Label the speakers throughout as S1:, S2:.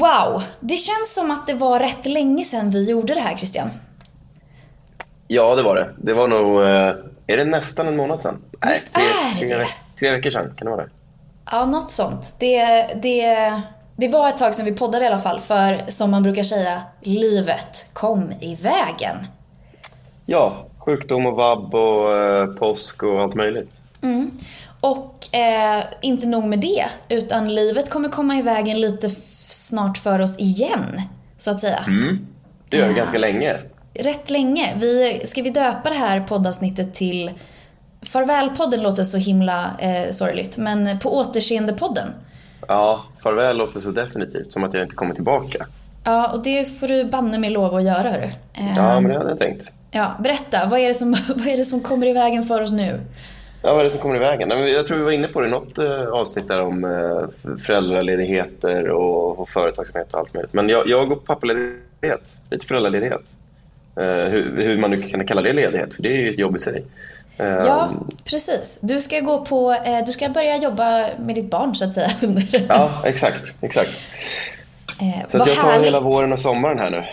S1: Wow, det känns som att det var rätt länge sedan vi gjorde det här Christian.
S2: Ja, det var det. Det var nog... eh, Är det nästan en månad sedan?
S1: Visst
S2: tre,
S1: är det
S2: tre? Tre veckor sedan, kan det vara det?
S1: Ja, något sånt. Det, det, det var ett tag sedan vi poddade i alla fall, för som man brukar säga, livet kom i vägen.
S2: Ja, sjukdom och vabb och eh, påsk och allt möjligt.
S1: Och eh, inte nog med det, utan livet kommer komma i vägen lite snart för oss igen, så att säga.
S2: Det gör
S1: Ja.
S2: ganska länge.
S1: Rätt länge. Vi, ska vi döpa det här poddavsnittet till Farvälpodden låter så himla eh, sorgligt, men på återseende-podden.
S2: Ja, farväl låter så definitivt som att jag inte kommer tillbaka.
S1: Ja, och det får du banne mig lov att göra hörru. Eh,
S2: Ja, men det hade jag tänkt.
S1: ja, berätta, vad är, det som, vad är det som kommer i vägen för oss nu?
S2: Ja, vad är det som kommer i vägen? Jag tror vi var inne på det i något eh, avsnitt där om eh, föräldraledigheter och, företagsamhet och allt möjligt. Men jag, jag går på pappaledighet, lite föräldraledighet. Eh, hur, hur man nu kan kalla det ledighet, för det är ju ett jobb i sig.
S1: Ja, precis. Du ska gå på, du ska börja jobba med ditt barn så att säga.
S2: Ja, exakt. exakt.
S1: Eh,
S2: Så jag tar
S1: härligt.
S2: hela våren och sommaren här nu.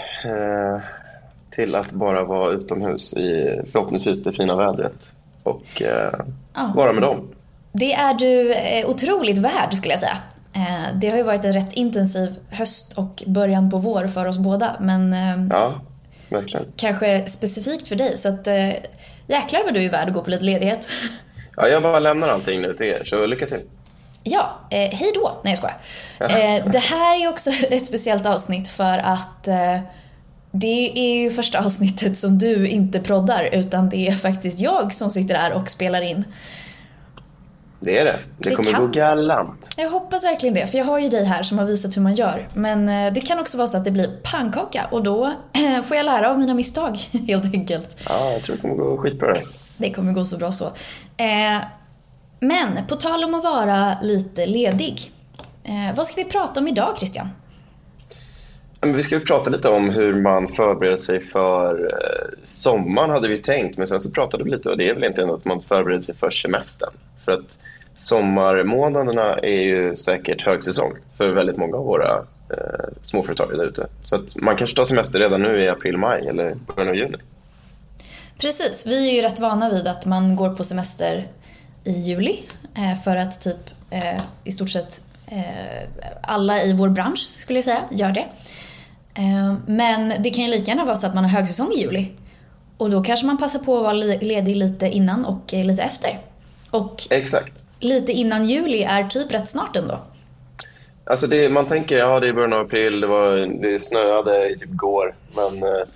S2: Till att bara vara utomhus i förhoppningsvis det fina vädret. Och eh,
S1: Ja.
S2: vara med dem.
S1: Det är du eh, otroligt värd skulle jag säga. Eh, det har ju varit en rätt intensiv höst och början på vår för oss båda. Men eh,
S2: Ja, verkligen.
S1: kanske specifikt för dig. Så att jäklar vad du är värd att gå på lite ledighet.
S2: Ja, jag bara lämnar allting nu till er, så lycka till.
S1: Ja, eh, hej då. Nej jag skojar. Eh, det här är också ett speciellt avsnitt för att eh, det är ju första avsnittet som du inte proddar utan det är faktiskt jag som sitter där och spelar in.
S2: Det är det. Det,
S1: Det
S2: kommer
S1: kan-
S2: gå galant.
S1: Jag hoppas verkligen det, för jag har ju dig här som har visat hur man gör. Men eh, det kan också vara så att det blir pannkaka och då får jag lära av mina misstag helt enkelt.
S2: Ja, jag tror det kommer gå skitbra. det.
S1: Det kommer gå så bra så. Eh, men på tal om att vara lite ledig. Eh, vad ska vi prata om idag Christian?
S2: Men vi ska ju prata lite om hur man förbereder sig för eh, sommaren hade vi tänkt, men sen så pratade vi lite och det är väl egentligen att man förbereder sig för semestern. För att sommarmånaderna är ju säkert högsäsong för väldigt många av våra eh, småföretagare där ute. Så att man kanske tar semester redan nu i april, maj eller början av juni.
S1: Precis, vi är ju rätt vana vid att man går på semester i juli eh, för att typ eh, i stort sett eh, alla i vår bransch skulle jag säga gör det. Eh, Men det kan ju lika gärna vara så att man har högsäsong i juli och då kanske man passar på att vara le- ledig lite innan och eh, lite efter. Och
S2: Exakt.
S1: lite innan juli är typ rätt snart ändå.
S2: Alltså det, man tänker, ja det är början av april, det, var, det snöade i typ går, men eh,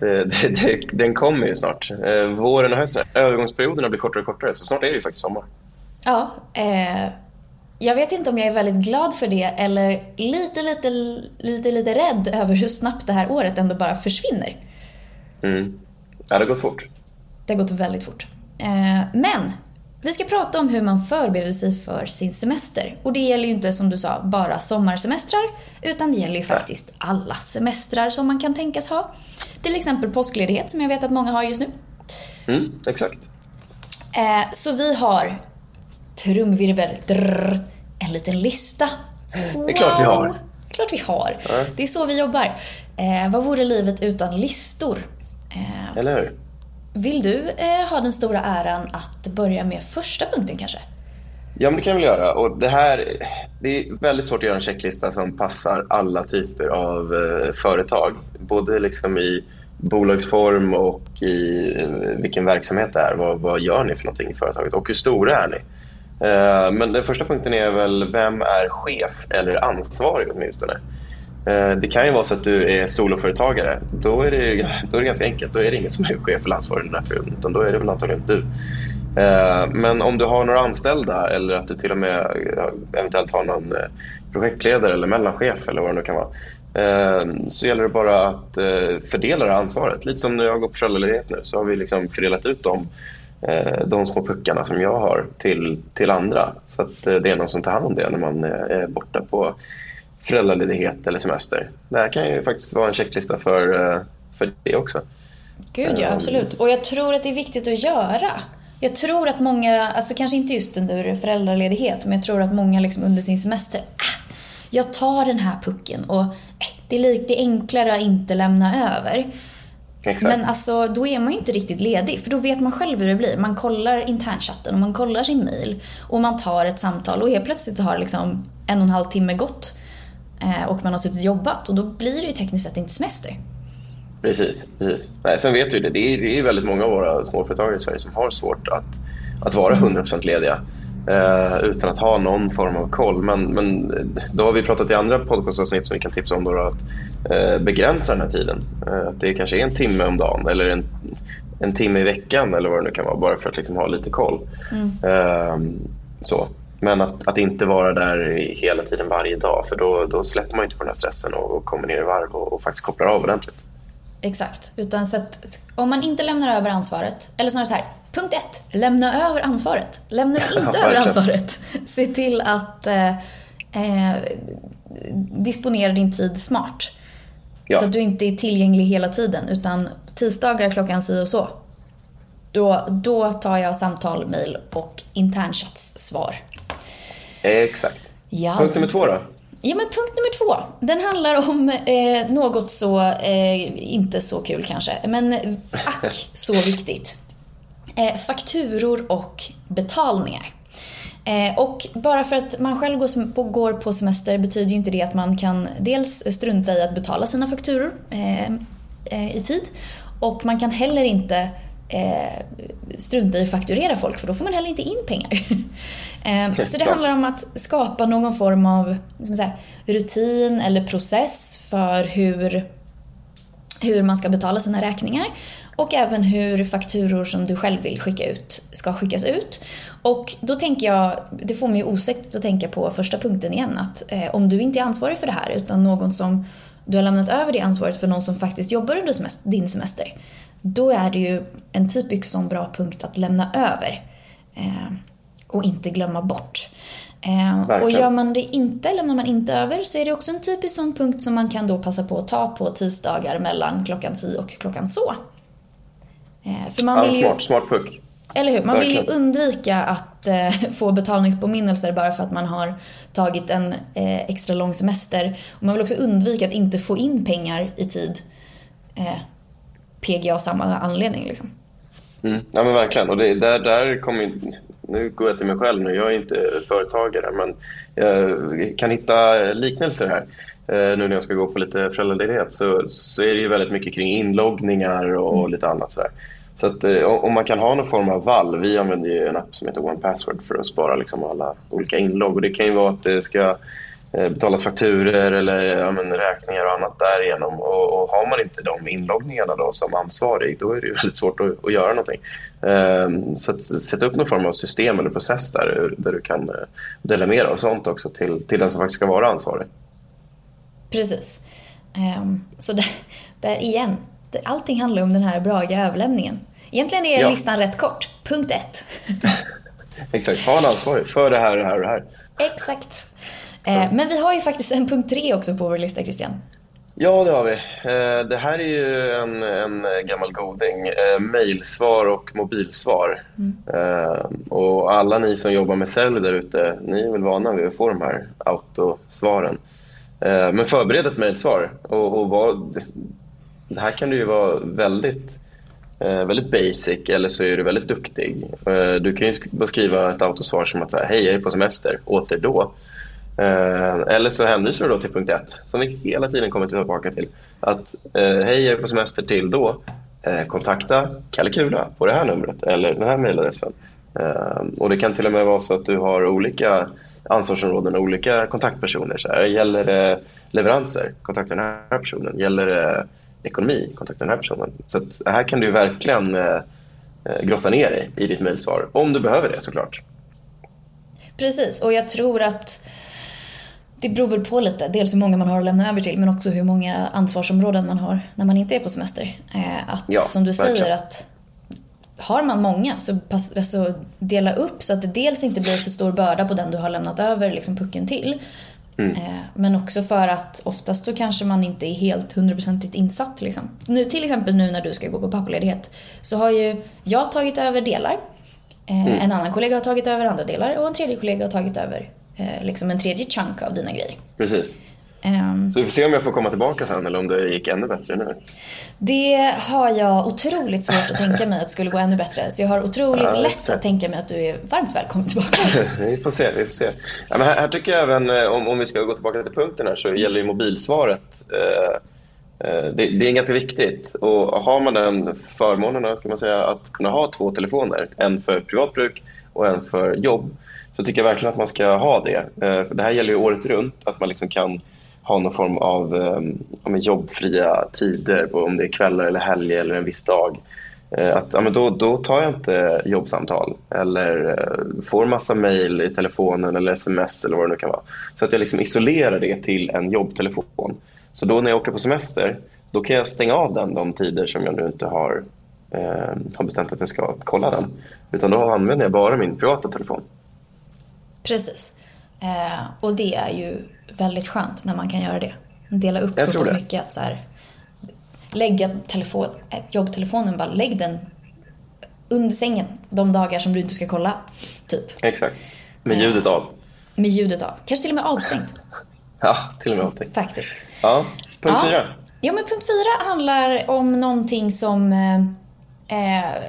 S2: det, det, den kommer ju snart. Våren och hösten, övergångsperioderna blir kortare och kortare, så snart är det ju faktiskt sommar.
S1: Ja, eh, jag vet inte om jag är väldigt glad för det eller lite, lite, lite, lite rädd över hur snabbt det här året ändå bara försvinner.
S2: Mm. Ja, det har gått fort.
S1: Det har gått väldigt fort. Eh, men vi ska prata om hur man förbereder sig för sin semester. Och det gäller ju inte som du sa bara sommarsemestrar utan det gäller ju faktiskt alla semestrar som man kan tänkas ha. Till exempel påskledighet som jag vet att många har just nu.
S2: Mm, exakt.
S1: Eh, så vi har trumvirvel, drrr, en liten lista.
S2: är klart vi har.
S1: Klart vi har. Det är så vi jobbar. Eh, vad vore livet utan listor? Eh,
S2: Eller hur?
S1: vill du eh, ha den stora äran att börja med första punkten kanske?
S2: Ja, men det kan jag väl göra. Och det, här, det är väldigt svårt att göra en checklista som passar alla typer av eh, företag. Både liksom i bolagsform och i eh, vilken verksamhet det är. Vad, vad gör ni för någonting i företaget och hur stora är ni? Eh, men den första punkten är väl, vem är chef eller ansvarig åtminstone? Eh, det kan ju vara så att du är soloföretagare. Då är det, då är det ganska enkelt. Då är det ingen som är chef eller ansvarig i den här perioden, utan då är det väl antagligen du. Eh, men om du har några anställda eller att du till och med eventuellt har någon projektledare eller mellanchef eller vad det nu kan vara. Så gäller det bara att fördela det ansvaret. Lite som när jag går på föräldraledighet nu så har vi liksom fördelat ut dem de små puckarna som jag har till, till andra. Så att eh, det är någon som tar hand om det när man eh, är borta på föräldraledighet eller semester. Det här kan ju faktiskt vara en checklista för, eh, för det också.
S1: Gud ja, absolut. Och jag tror att det är viktigt att göra. Jag tror att många, alltså kanske inte just under föräldraledighet, men jag tror att många liksom under sin semester, ah, jag tar den här pucken och eh, det är, lik, det är enklare att inte lämna över.
S2: Exakt.
S1: Men alltså, då är man ju inte riktigt ledig för då vet man själv hur det blir. Man kollar internchatten och man kollar sin mail och man tar ett samtal och helt plötsligt har liksom en och en halv timme gått eh, och man har suttit och jobbat och då blir det ju tekniskt sett inte semester.
S2: Precis. precis. Nej, sen vet du det, det är, det är väldigt många av våra småföretagare i Sverige som har svårt att, att vara 100% lediga eh, utan att ha någon form av koll. Men, men då har vi pratat i andra podcastavsnitt som vi kan tipsa om då, att eh, begränsa den här tiden. Eh, att det kanske är en timme om dagen eller en, en timme i veckan eller vad det nu kan vara bara för att liksom ha lite koll. Mm. så. Men att, att inte vara där hela tiden varje dag för då, då släpper man inte på den här stressen och, och kommer ner i varv och, och faktiskt kopplar av ordentligt.
S1: Exakt. Utan så att, om man inte lämnar över ansvaret, eller snarare så här, punkt ett, lämna över ansvaret. Lämnar du inte över ansvaret, se till att eh, eh, disponera din tid smart. Ja. Så att du inte är tillgänglig hela tiden, utan tisdagar klockan si och så. Då, då tar jag samtal, mail och internsvar.
S2: Exakt. Yes. Punkt nummer två då?
S1: Ja, men punkt nummer två. Den handlar om eh, något så, eh, inte så kul kanske, men ack så viktigt. Eh, fakturor och betalningar. Eh, och bara för att man själv går på semester betyder ju inte det att man kan dels strunta i att betala sina fakturor eh, eh, i tid och man kan heller inte eh, strunta i att fakturera folk för då får man heller inte in pengar. eh, så det handlar om att skapa någon form av säga, rutin eller process för hur, hur man ska betala sina räkningar och även hur fakturor som du själv vill skicka ut ska skickas ut. Och då tänker jag, det får mig osökt att tänka på första punkten igen, att eh, om du inte är ansvarig för det här utan någon som du har lämnat över det ansvaret för någon som faktiskt jobbar under semester, din semester då är det ju en typisk sån bra punkt att lämna över eh, och inte glömma bort. Eh, och gör man det inte, lämnar man inte över, så är det också en typisk sån punkt som man kan då passa på att ta på tisdagar mellan klockan 10 och klockan så.
S2: Eh, för man vill ja, smart, smart puck.
S1: Eller hur? Man Verkligen. vill ju undvika att eh, få betalningspåminnelser bara för att man har tagit en eh, extra lång semester. Och man vill också undvika att inte få in pengar i tid. Eh, PGA av samma anledning. Liksom.
S2: Mm. Ja men verkligen. Och det, där, där kommer, nu går jag till mig själv nu, jag är inte företagare men jag kan hitta liknelser här. Eh, nu när jag ska gå på lite föräldraledighet så, så är det ju väldigt mycket kring inloggningar och mm. lite annat. Så, så att, eh, om man kan ha någon form av vall, vi använder ju en app som heter One Password för att spara liksom alla olika inlogg och det kan ju vara att det ska betalas fakturer eller ja, men, räkningar och annat därigenom. Och, och har man inte de inloggningarna då som ansvarig då är det väldigt svårt att, att göra någonting. Um, så att sätta upp någon form av system eller process där, där du kan uh, delegera och sånt också till, till den som faktiskt ska vara ansvarig.
S1: Precis. Um, så där, där igen, allting handlar om den här braga överlämningen. Egentligen är ja. listan rätt kort. Punkt ett.
S2: Exakt, ha en ansvarig för det här, det här och det här.
S1: Exakt. Eh, men vi har ju faktiskt en punkt tre också på vår lista, Christian.
S2: Ja, det har vi. Eh, det här är ju en, en gammal goding. Eh, mailsvar och mobilsvar. Mm. Och alla ni som jobbar med sälj där ute, ni är väl vana vid att få de här autosvaren. Men förbered ett mejlsvar. Och, och vad, det här kan du ju vara väldigt, väldigt basic eller så är du väldigt duktig. Du kan ju skriva ett autosvar som att säga, hej jag är på semester, åter då. Eh, eller så hänvisar du då till punkt 1 som vi hela tiden kommer tillbaka till. Att eh, hej, jag är på semester till då. Eh, kontakta Kalle Kula på det här numret eller den här mejladressen. Eh, och det kan till och med vara så att du har olika ansvarsområden och olika kontaktpersoner. Så här, gäller det leveranser, kontakta den här personen. Gäller det ekonomi, kontakta den här personen. Så att här kan du verkligen eh, grotta ner dig i ditt mejlsvar, om du behöver det såklart.
S1: Precis, och jag tror att det beror väl på lite. Dels hur många man har att lämna över till men också hur många ansvarsområden man har när man inte är på semester. Eh, att ja, som du verkligen. säger att har man många så pass, alltså, dela upp så att det dels inte blir för stor börda på den du har lämnat över liksom, pucken till. Mm. Eh, men också för att oftast så kanske man inte är helt hundraprocentigt insatt. Liksom. Nu, till exempel nu när du ska gå på pappaledighet så har ju jag tagit över delar. Eh, mm. En annan kollega har tagit över andra delar och en tredje kollega har tagit över liksom en tredje chunk av dina grejer.
S2: Precis.
S1: Ehm,
S2: Så vi får se om jag får komma tillbaka sen eller om det gick ännu bättre nu.
S1: Det har jag otroligt svårt att tänka mig att det skulle gå ännu bättre. Så jag har otroligt
S2: Ja,
S1: lätt
S2: exakt.
S1: att tänka mig att du är varmt välkommen tillbaka.
S2: vi får se. Vi får se. Ja, men här, här tycker jag även, eh, om, om vi ska gå tillbaka till punkten här, så gäller ju mobilsvaret. Eh, eh, det, det är ganska viktigt. Och har man den förmånen ska man säga, att kunna ha två telefoner, en för privat bruk och en för jobb, så tycker jag verkligen att man ska ha det. Eh, för det här gäller ju året runt, att man liksom kan ha någon form av eh, ja, men jobbfria tider, på, om det är kvällar eller helger eller en viss dag. Eh, att, ja, men då, då tar jag inte jobbsamtal eller får massa mejl i telefonen eller sms eller vad det nu kan vara. Så att jag liksom isolerar det till en jobbtelefon. Så då när jag åker på semester, då kan jag stänga av den de tider som jag nu inte har, eh, har bestämt att jag ska kolla den. Utan då använder jag bara min privata telefon.
S1: Precis. Eh, och det är ju väldigt skönt när man kan göra det. Dela upp
S2: Jag
S1: så pass mycket att så här, lägga telefon, eh, jobbtelefonen, bara lägg den under sängen de dagar som du inte ska kolla. Typ.
S2: Exakt. Med ljudet av.
S1: Med ljudet av. Kanske till och med avstängt.
S2: Ja, till och med avstängt.
S1: Faktiskt.
S2: Ja, punkt
S1: Ja.
S2: fyra.
S1: Ja, men punkt fyra handlar om någonting som eh,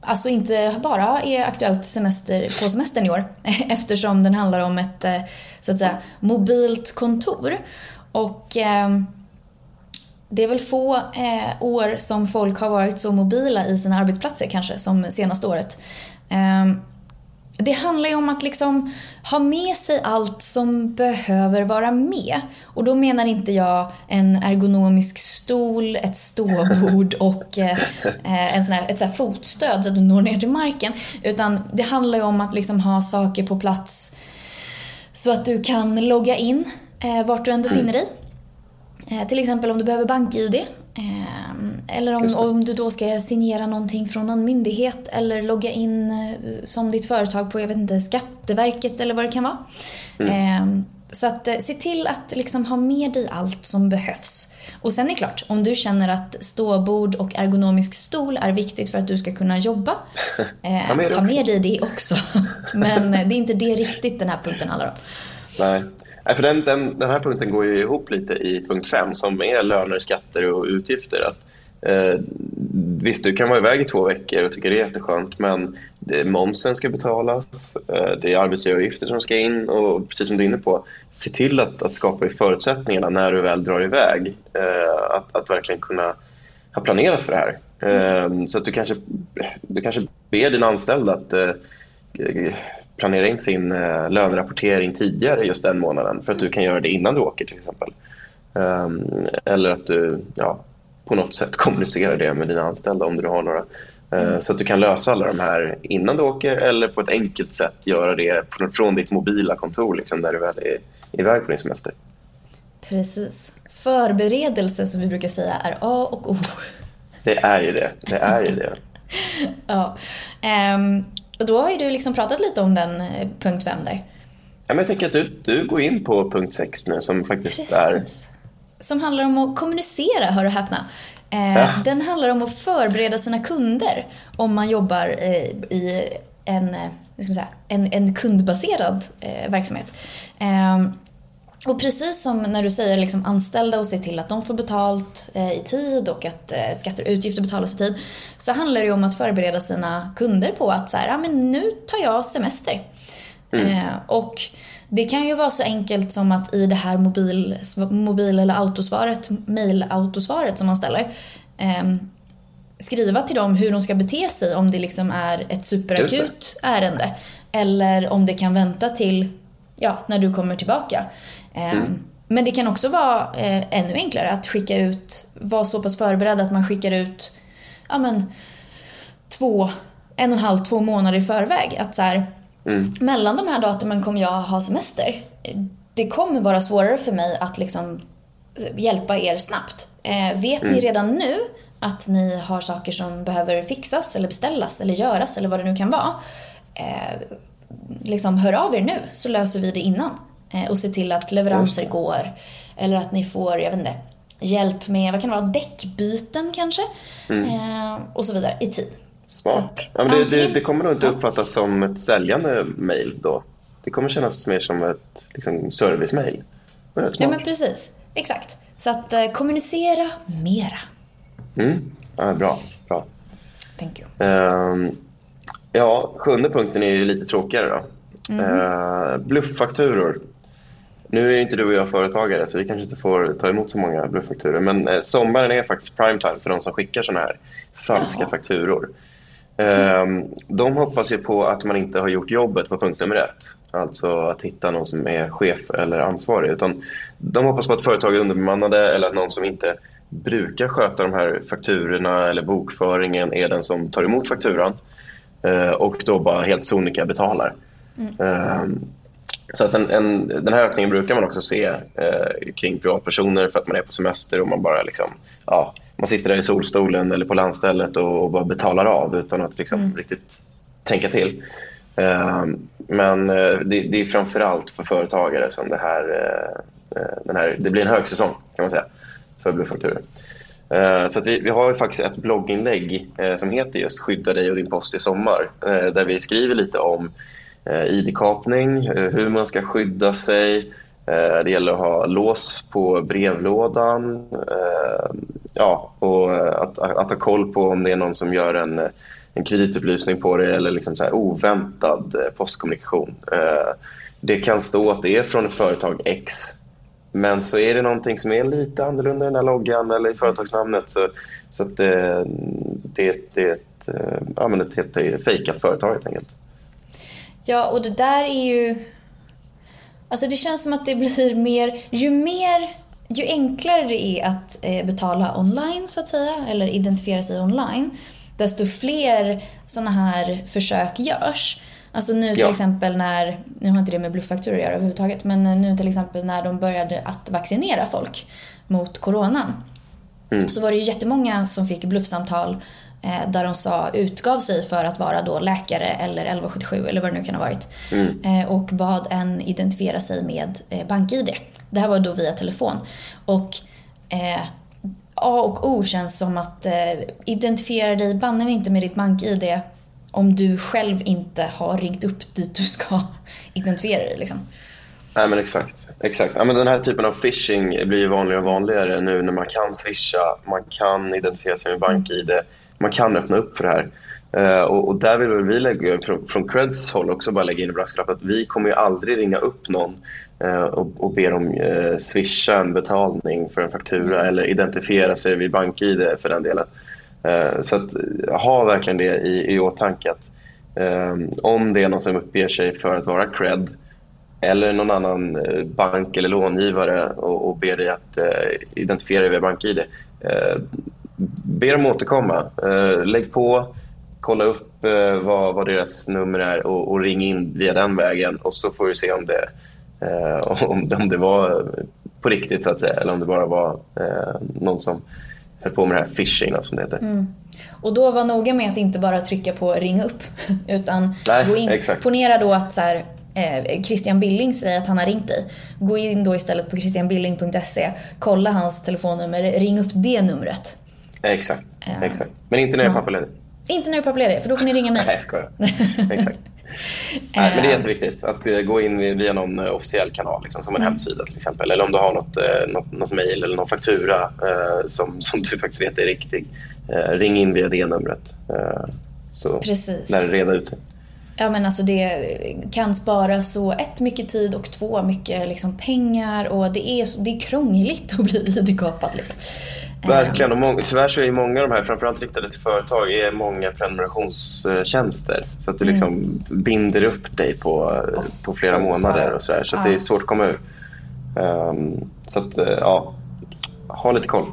S1: alltså inte bara är aktuellt semester, på semestern i år eftersom den handlar om ett eh, så att säga mobilt kontor. Och eh, det är väl få eh, år som folk har varit så mobila i sina arbetsplatser kanske som senaste året. Eh, det handlar ju om att liksom ha med sig allt som behöver vara med. Och då menar inte jag en ergonomisk stol, ett ståbord och eh, eh, en sån här, ett sån här fotstöd så att du når ner till marken. Utan det handlar ju om att liksom ha saker på plats så att du kan logga in eh, vart du än befinner dig. Eh, till exempel om du behöver bank-id. Eh, eller om, om du då ska signera någonting från någon myndighet eller logga in eh, som ditt företag på, jag vet inte, Skatteverket eller vad det kan vara. Eh, så att eh, se till att liksom ha med dig allt som behövs. Och sen är det klart, om du känner att ståbord och ergonomisk stol är viktigt för att du ska kunna jobba, eh,
S2: Ta med
S1: ta med dig det också. Men eh, det är inte det riktigt den här punkten handlar om.
S2: Nej. Nej, för den, den, den här punkten går ju ihop lite i punkt 5 som är löner, skatter och utgifter. Att, eh, visst, du kan vara iväg i två veckor och tycka det är jätteskönt men det, momsen ska betalas, eh, det är arbetsgivaravgifter som ska in och precis som du är inne på, se till att, att skapa förutsättningarna när du väl drar iväg. Eh, att, att verkligen kunna ha planerat för det här. Eh, så att du kanske, du kanske ber din anställda att eh, planera in sin eh, lönerapportering tidigare just den månaden för att du kan göra det innan du åker till exempel. Ehm, eller att du ja, på något sätt kommunicerar det med dina anställda om du har några. Eh, Så att du kan lösa alla de här innan du åker eller på ett enkelt sätt göra det från, ditt mobila kontor liksom, där du väl är iväg på din semester.
S1: Precis. Förberedelse som vi brukar säga är A och O.
S2: Det är ju det. Det är ju det.
S1: Ja. Ehm, och då har ju du liksom pratat lite om den eh, punkt 5 där.
S2: Ja, men jag tänker att du, du går in på punkt 6 nu som faktiskt är
S1: Precis. Som handlar om att kommunicera, hör och häpna. Eh,
S2: Ja.
S1: Den handlar om att förbereda sina kunder om man jobbar eh, i en, eh, ska säga, en, en kundbaserad eh, verksamhet. Ehm, och precis som när du säger liksom anställda och se till att de får betalt eh, i tid och att eh, skatter och utgifter betalas i tid. Så handlar det om att förbereda sina kunder på att så här, ja, men nu tar jag semester. Eh, och det kan ju vara så enkelt som att i det här mobil, mobil eller autosvaret, mail-autosvaret som man ställer, ehm, skriva till dem hur de ska bete sig om det liksom är ett superakut ärende. Eller om det kan vänta till ja, när du kommer tillbaka. Ehm, Men det kan också vara eh, ännu enklare att skicka ut, vara så pass förberedd att man skickar ut ja, men, två, en och en halv, två månader i förväg. Att så här, mellan de här datumen kommer jag ha semester. Det kommer vara svårare för mig att liksom hjälpa er snabbt. Eh, vet ni redan nu att ni har saker som behöver fixas eller beställas eller göras eller vad det nu kan vara. Eh, liksom hör av er nu så löser vi det innan. Eh, och se till att leveranser går. Eller att ni får, jag vet inte, hjälp med, vad kan det vara, däckbyten kanske? Eh, och så vidare i tid.
S2: Smart. Ja, men det, det, det kommer nog inte uppfattas som ett säljande mejl då, det kommer kännas mer som ett liksom, servicemail.
S1: Ja, men precis. Exakt. Så att eh, kommunicera mera.
S2: Mm. Ja, bra. bra.
S1: Thank you.
S2: Ehm, ja, sjunde punkten är lite tråkigare då. Mm. Uh, blufffakturor. Nu är ju inte du och jag företagare så vi kanske inte får ta emot så många blufffakturor. Men eh, sommaren är faktiskt prime time för de som skickar såna här falska Jaha. fakturor. Eh, de hoppas ju på att man inte har gjort jobbet på punkt nummer ett. Alltså att hitta någon som är chef eller ansvarig. Utan de hoppas på att företag är underbemannade eller att någon som inte brukar sköta de här fakturorna eller bokföringen är den som tar emot fakturan eh, och då bara helt sonika betalar. Mm. Eh, så att en, en, den här ökningen brukar man också se eh, kring privatpersoner för att man är på semester och man bara liksom, ja, man sitter där i solstolen eller på landstället och, och bara betalar av utan att liksom mm. riktigt tänka till. Eh, men eh, det, det är framförallt för företagare som det här, eh, den här, det blir en högsäsong kan man säga för bluffakturor. Så vi, vi har faktiskt ett blogginlägg som heter just Skydda dig och din post i sommar där vi skriver lite om id-kapning, hur man ska skydda sig. Eh, det gäller att ha lås på brevlådan eh, ja, och att, att, ha koll på om det är någon som gör en, en kreditupplysning på det eller liksom så här oväntad eh, postkommunikation. Det kan stå att det är från ett företag X men så är det någonting som är lite annorlunda i den här loggan eller i företagsnamnet så, så att det, det, det är ett, ja, men ett helt fejkat företag helt enkelt.
S1: Ja, och det där är ju... Alltså det känns som att det blir mer... Ju mer... Ju enklare det är att eh, betala online så att säga, eller identifiera sig online, desto fler sådana här försök görs. Alltså nu till ja. exempel när, nu har inte det med blufffakturor att göra överhuvudtaget, men nu till exempel när de började att vaccinera folk mot coronan. Mm. Så var det ju jättemånga som fick bluffsamtal eh, där de sa, utgav sig för att vara då läkare eller 1177 eller vad det nu kan ha varit. Mm. Eh, och bad en identifiera sig med eh, BankID. Det här var då via telefon. Och eh, A och O känns som att eh, identifiera dig banne mig inte med ditt BankID om du själv inte har ringt upp dit du ska identifiera dig. Liksom.
S2: Nej men exakt. exakt. Ja, men den här typen av phishing blir vanligare och vanligare nu när man kan swisha, man kan identifiera sig med BankID man kan öppna upp för det här. Uh, och, och, där vill vi lägga, från, från Creds håll också bara lägga in i brasklapp att vi kommer ju aldrig ringa upp någon uh, och, och be dem uh, swisha en betalning för en faktura eller identifiera sig vid BankID för den delen. så att, ha verkligen det i, i åtanke att om det är någon som uppger sig för att vara Cred eller någon annan bank eller långivare och, och ber dig att identifiera dig via BankID be dem återkomma. Uh, lägg på, kolla upp uh, vad, vad deras nummer är och, och, ring in via den vägen och så får vi se om det, uh, om, om det var på riktigt så att säga eller om det bara var någon som höll på med det här phishing som det heter. Mm.
S1: Och då var noga med att inte bara trycka på ring upp utan
S2: Nej,
S1: gå in.
S2: Exakt.
S1: Ponera då att så här, Christian Billing säger att han har ringt dig. Gå in då istället på christianbilling.se, kolla hans telefonnummer, ring upp det numret.
S2: Exakt, uh, exakt. Men inte när jag är pappaledig.
S1: Inte när du är pappaledig, för då får ni ringa mig.
S2: Nej, jag skojar. exakt. Nej, men det är jätteviktigt att eh, gå in via någon eh, officiell kanal, liksom, som en mm. hemsida till exempel. Eller om du har något, något, något mejl eller någon faktura eh, som, som du faktiskt vet är riktig. Eh, ring in via det numret. Eh, så
S1: Precis.
S2: lär det reda ut sig.
S1: Ja men alltså det kan spara så ett, mycket tid och två, mycket liksom pengar och det är, det är krångligt att bli id-kapad. Liksom.
S2: Verkligen, och många, tyvärr så är många av de här, framförallt riktade till företag, är många prenumerationstjänster. Så att du liksom mm. binder upp dig på, på flera månader och sådär. Så, så det är svårt att komma ur. Um, så att, eh, ja, ha lite koll.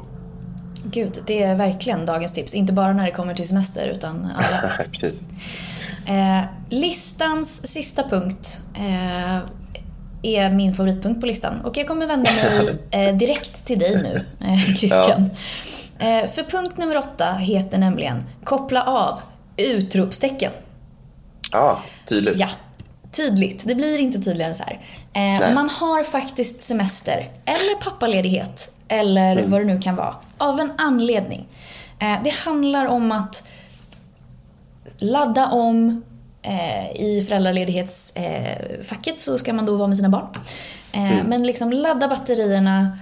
S1: Gud, det är verkligen dagens tips. Inte bara när det kommer till semester utan alla.
S2: Precis.
S1: Eh, listans sista punkt eh, är min favoritpunkt på listan. Och jag kommer vända mig eh, direkt till dig nu, eh, Christian. Ja. Eh, för punkt nummer åtta heter nämligen Koppla av! Utropstecken.
S2: Ja, tydligt.
S1: Ja, tydligt. Det blir inte tydligare än så här. Eh, man har faktiskt semester, eller pappaledighet, eller mm. vad det nu kan vara, av en anledning. Eh, det handlar om att ladda om, i föräldraledighetsfacket eh, så ska man då vara med sina barn. Eh, mm. Men liksom ladda batterierna,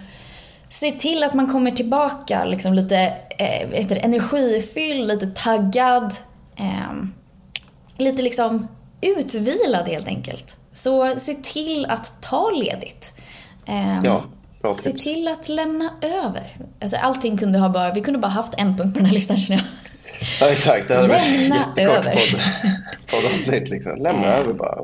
S1: se till att man kommer tillbaka liksom lite eh, energifylld, lite taggad. Eh, lite liksom utvilad helt enkelt. Så se till att ta ledigt.
S2: Eh, ja. Bra
S1: Se till att lämna över. Alltså, allting kunde ha bara, vi kunde bara haft en punkt på den här listan känner jag.
S2: Ja, exakt. Det
S1: lämna över.
S2: Poddavsnitt liksom. Lämna över bara.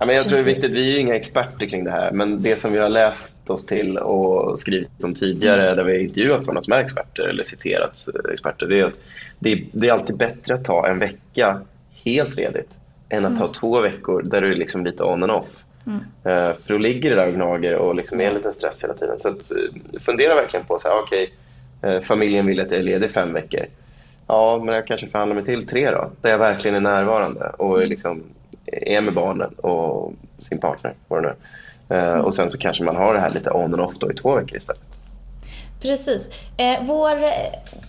S2: Ja, men jag tror det är viktigt, vi är ju inga experter kring det här, men det som vi har läst oss till och skrivit om tidigare, mm. där vi har intervjuat sådana som är experter eller citerat experter, det är att det är, det är alltid bättre att ta en vecka helt ledigt än att mm. ta två veckor där du är liksom lite on and off. Mm. Uh, för då ligger det där och gnager och liksom är en liten stress hela tiden. Så att, uh, fundera verkligen på så här, okay, uh, familjen vill att jag är ledig fem veckor. Ja, men jag kanske förhandlar mig till tre då, där jag verkligen är närvarande och mm. liksom är med barnen och sin partner. Vad det nu. Uh, och sen så kanske man har det här lite on and off då i två veckor istället.
S1: Precis. Eh, vår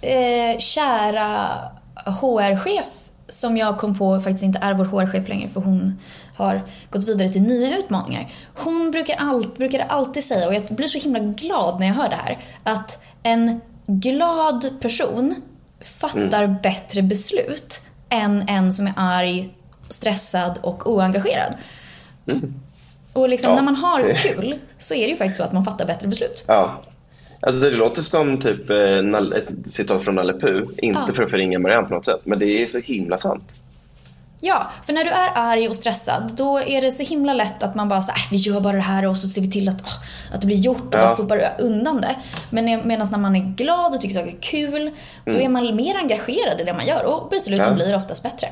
S1: eh, kära HR-chef som jag kom på faktiskt inte är vår HR-chef längre för hon har gått vidare till nya utmaningar. Hon brukar, all, brukar alltid säga, och jag blir så himla glad när jag hör det här, att en glad person fattar mm. bättre beslut än en som är arg, stressad och oengagerad. Mm. Och liksom ja. när man har kul så är det ju faktiskt så att man fattar bättre beslut.
S2: Ja. Alltså det låter som typ eh, ett citat från Nalle Puh. Inte ja. för att förringa Marianne på något sätt, men det är så himla sant.
S1: Ja, för när du är arg och stressad då är det så himla lätt att man bara säger äh, vi gör bara det här och så ser vi till att, oh, att det blir gjort och ja. bara sopar undan det. Men medan när man är glad och tycker saker är kul, mm. då är man mer engagerad i det man gör och besluten ja. blir oftast bättre.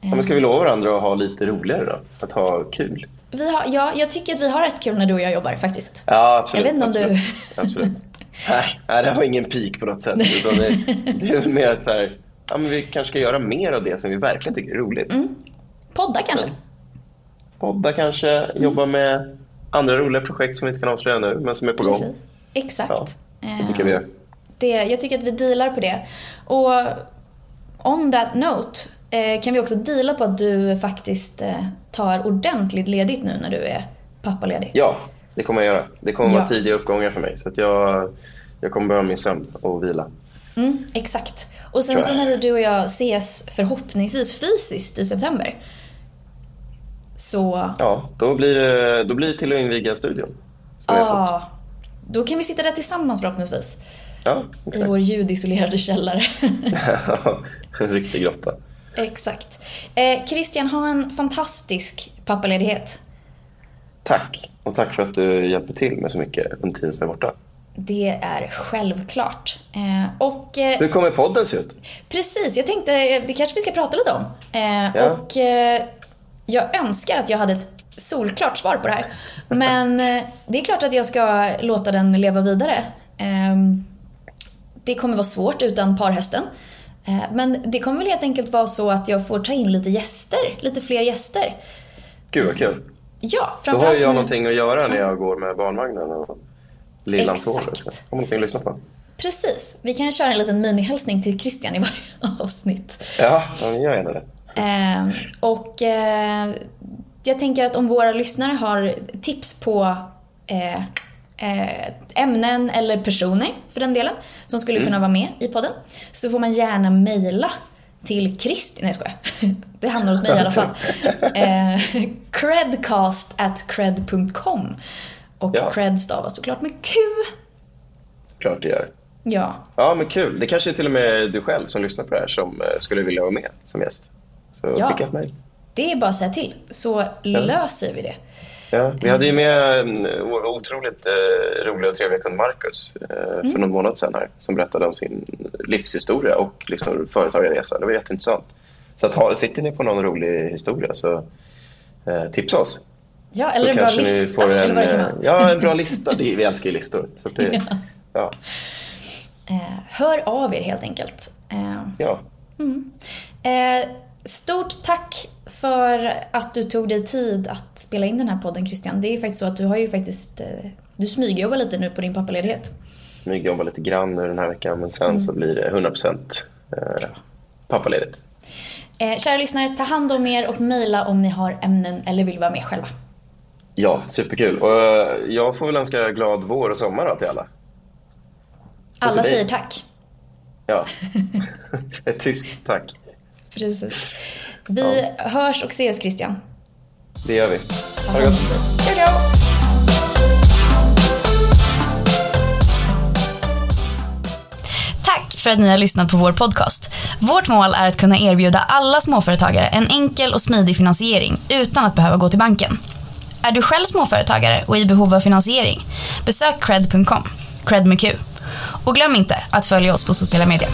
S2: Ja, men ska vi lova varandra att ha lite roligare då? Att ha kul?
S1: Vi har, ja, jag tycker att vi har rätt kul när du och jag jobbar faktiskt.
S2: Ja, absolut.
S1: Jag vet inte om
S2: absolut, du... Absolut. nej, det var ingen peak på något sätt. Utan det, det är mer att så här, ja, men vi kanske ska göra mer av det som vi verkligen tycker är roligt.
S1: Mm. Podda kanske? Ja.
S2: Podda kanske, mm. jobba med andra roliga projekt som vi inte kan avslöja nu, men som är på Precis. gång.
S1: Exakt.
S2: Ja, det tycker vi gör.
S1: Det, jag tycker att vi dealar på det. Och on that note eh, kan vi också deala på att du faktiskt eh, tar ordentligt ledigt nu när du är pappaledig.
S2: Ja, det kommer jag göra. Det kommer ja. vara tidiga uppgångar för mig. Så att jag, jag kommer behöva min sömn och vila.
S1: Mm, exakt. Och sen så när du och jag ses förhoppningsvis fysiskt i september. Så...
S2: Ja, då blir det, då blir det till att inviga studion.
S1: Ja, då kan vi sitta där tillsammans förhoppningsvis.
S2: Ja,
S1: exakt. I vår ljudisolerade källare.
S2: en riktig grotta.
S1: Exakt. Eh, Christian, ha en fantastisk pappaledighet.
S2: Tack, och tack för att du hjälper till med så mycket under tiden som jag är borta.
S1: Det är självklart. Eh, och, eh,
S2: Hur kommer podden se ut?
S1: Precis, jag tänkte eh, det kanske vi ska prata lite om. Ja. Och jag önskar att jag hade ett solklart svar på det här. Men det är klart att jag ska låta den leva vidare. det kommer vara svårt utan parhästen. men det kommer väl helt enkelt vara så att jag får ta in lite gäster, lite fler gäster.
S2: Gud vad kul.
S1: Ja,
S2: framförallt Då har jag nu... någonting att göra när jag går med barnvagnen. Och lillan sover. Har man någonting att lyssna på.
S1: Precis. Vi kan köra en liten minihälsning till Christian i varje avsnitt.
S2: Ja, gör gärna det.
S1: Eh, och eh, jag tänker att om våra lyssnare har tips på eh, eh ämnen eller personer för den delen som skulle mm. kunna vara med i podden så får man gärna mejla till Christian, nej jag. Det hamnar hos mig i alla fall. Eh, credcast at cred.com och ja. cred stavas såklart med Q.
S2: Klart det gör.
S1: Ja.
S2: Ja, men kul. Det kanske är till och med du själv som lyssnar på det här som eh, skulle vilja vara med som gäst. Så ja. skicka ett mejl.
S1: Det är bara att säga till, så ja. löser vi det.
S2: Ja, vi hade ju med en otroligt eh, rolig och trevlig kund Marcus eh, för mm. någon månad sedan här, som berättade om sin livshistoria och liksom företagarresa. Det var jätteintressant. Så att, ha, sitter ni på någon rolig historia så eh, tipsa oss.
S1: Ja, eller så en bra lista. En, eller vad det kan vara.
S2: Ja, en bra lista. Det, vi älskar ju listor. Så det, ja. ja.
S1: Eh, hör av er helt enkelt. Eh,
S2: ja.
S1: Mm. Eh, stort tack för att du tog dig tid att spela in den här podden Christian. Det är faktiskt så att du har ju faktiskt, du smygjobbar lite nu på din pappaledighet.
S2: Smygjobbar lite grann nu den här veckan men sen mm. så blir det 100% eh, pappaledigt.
S1: Eh, kära lyssnare, ta hand om er och mejla om ni har ämnen eller vill vara med själva.
S2: Ja, superkul. Och eh, jag får väl önska glad vår och sommar då till alla.
S1: Alla säger tack.
S2: Ja, ett tyst tack.
S1: Precis. Vi ja. hörs och ses Christian.
S2: Det gör vi. Ha det gott.
S1: Ciao, ciao. Tack för att ni har lyssnat på vår podcast. Vårt mål är att kunna erbjuda alla småföretagare en enkel och smidig finansiering utan att behöva gå till banken. Är du själv småföretagare och i behov av finansiering? Besök cred.com, cred med Q. Och glöm inte att följa oss på sociala medier.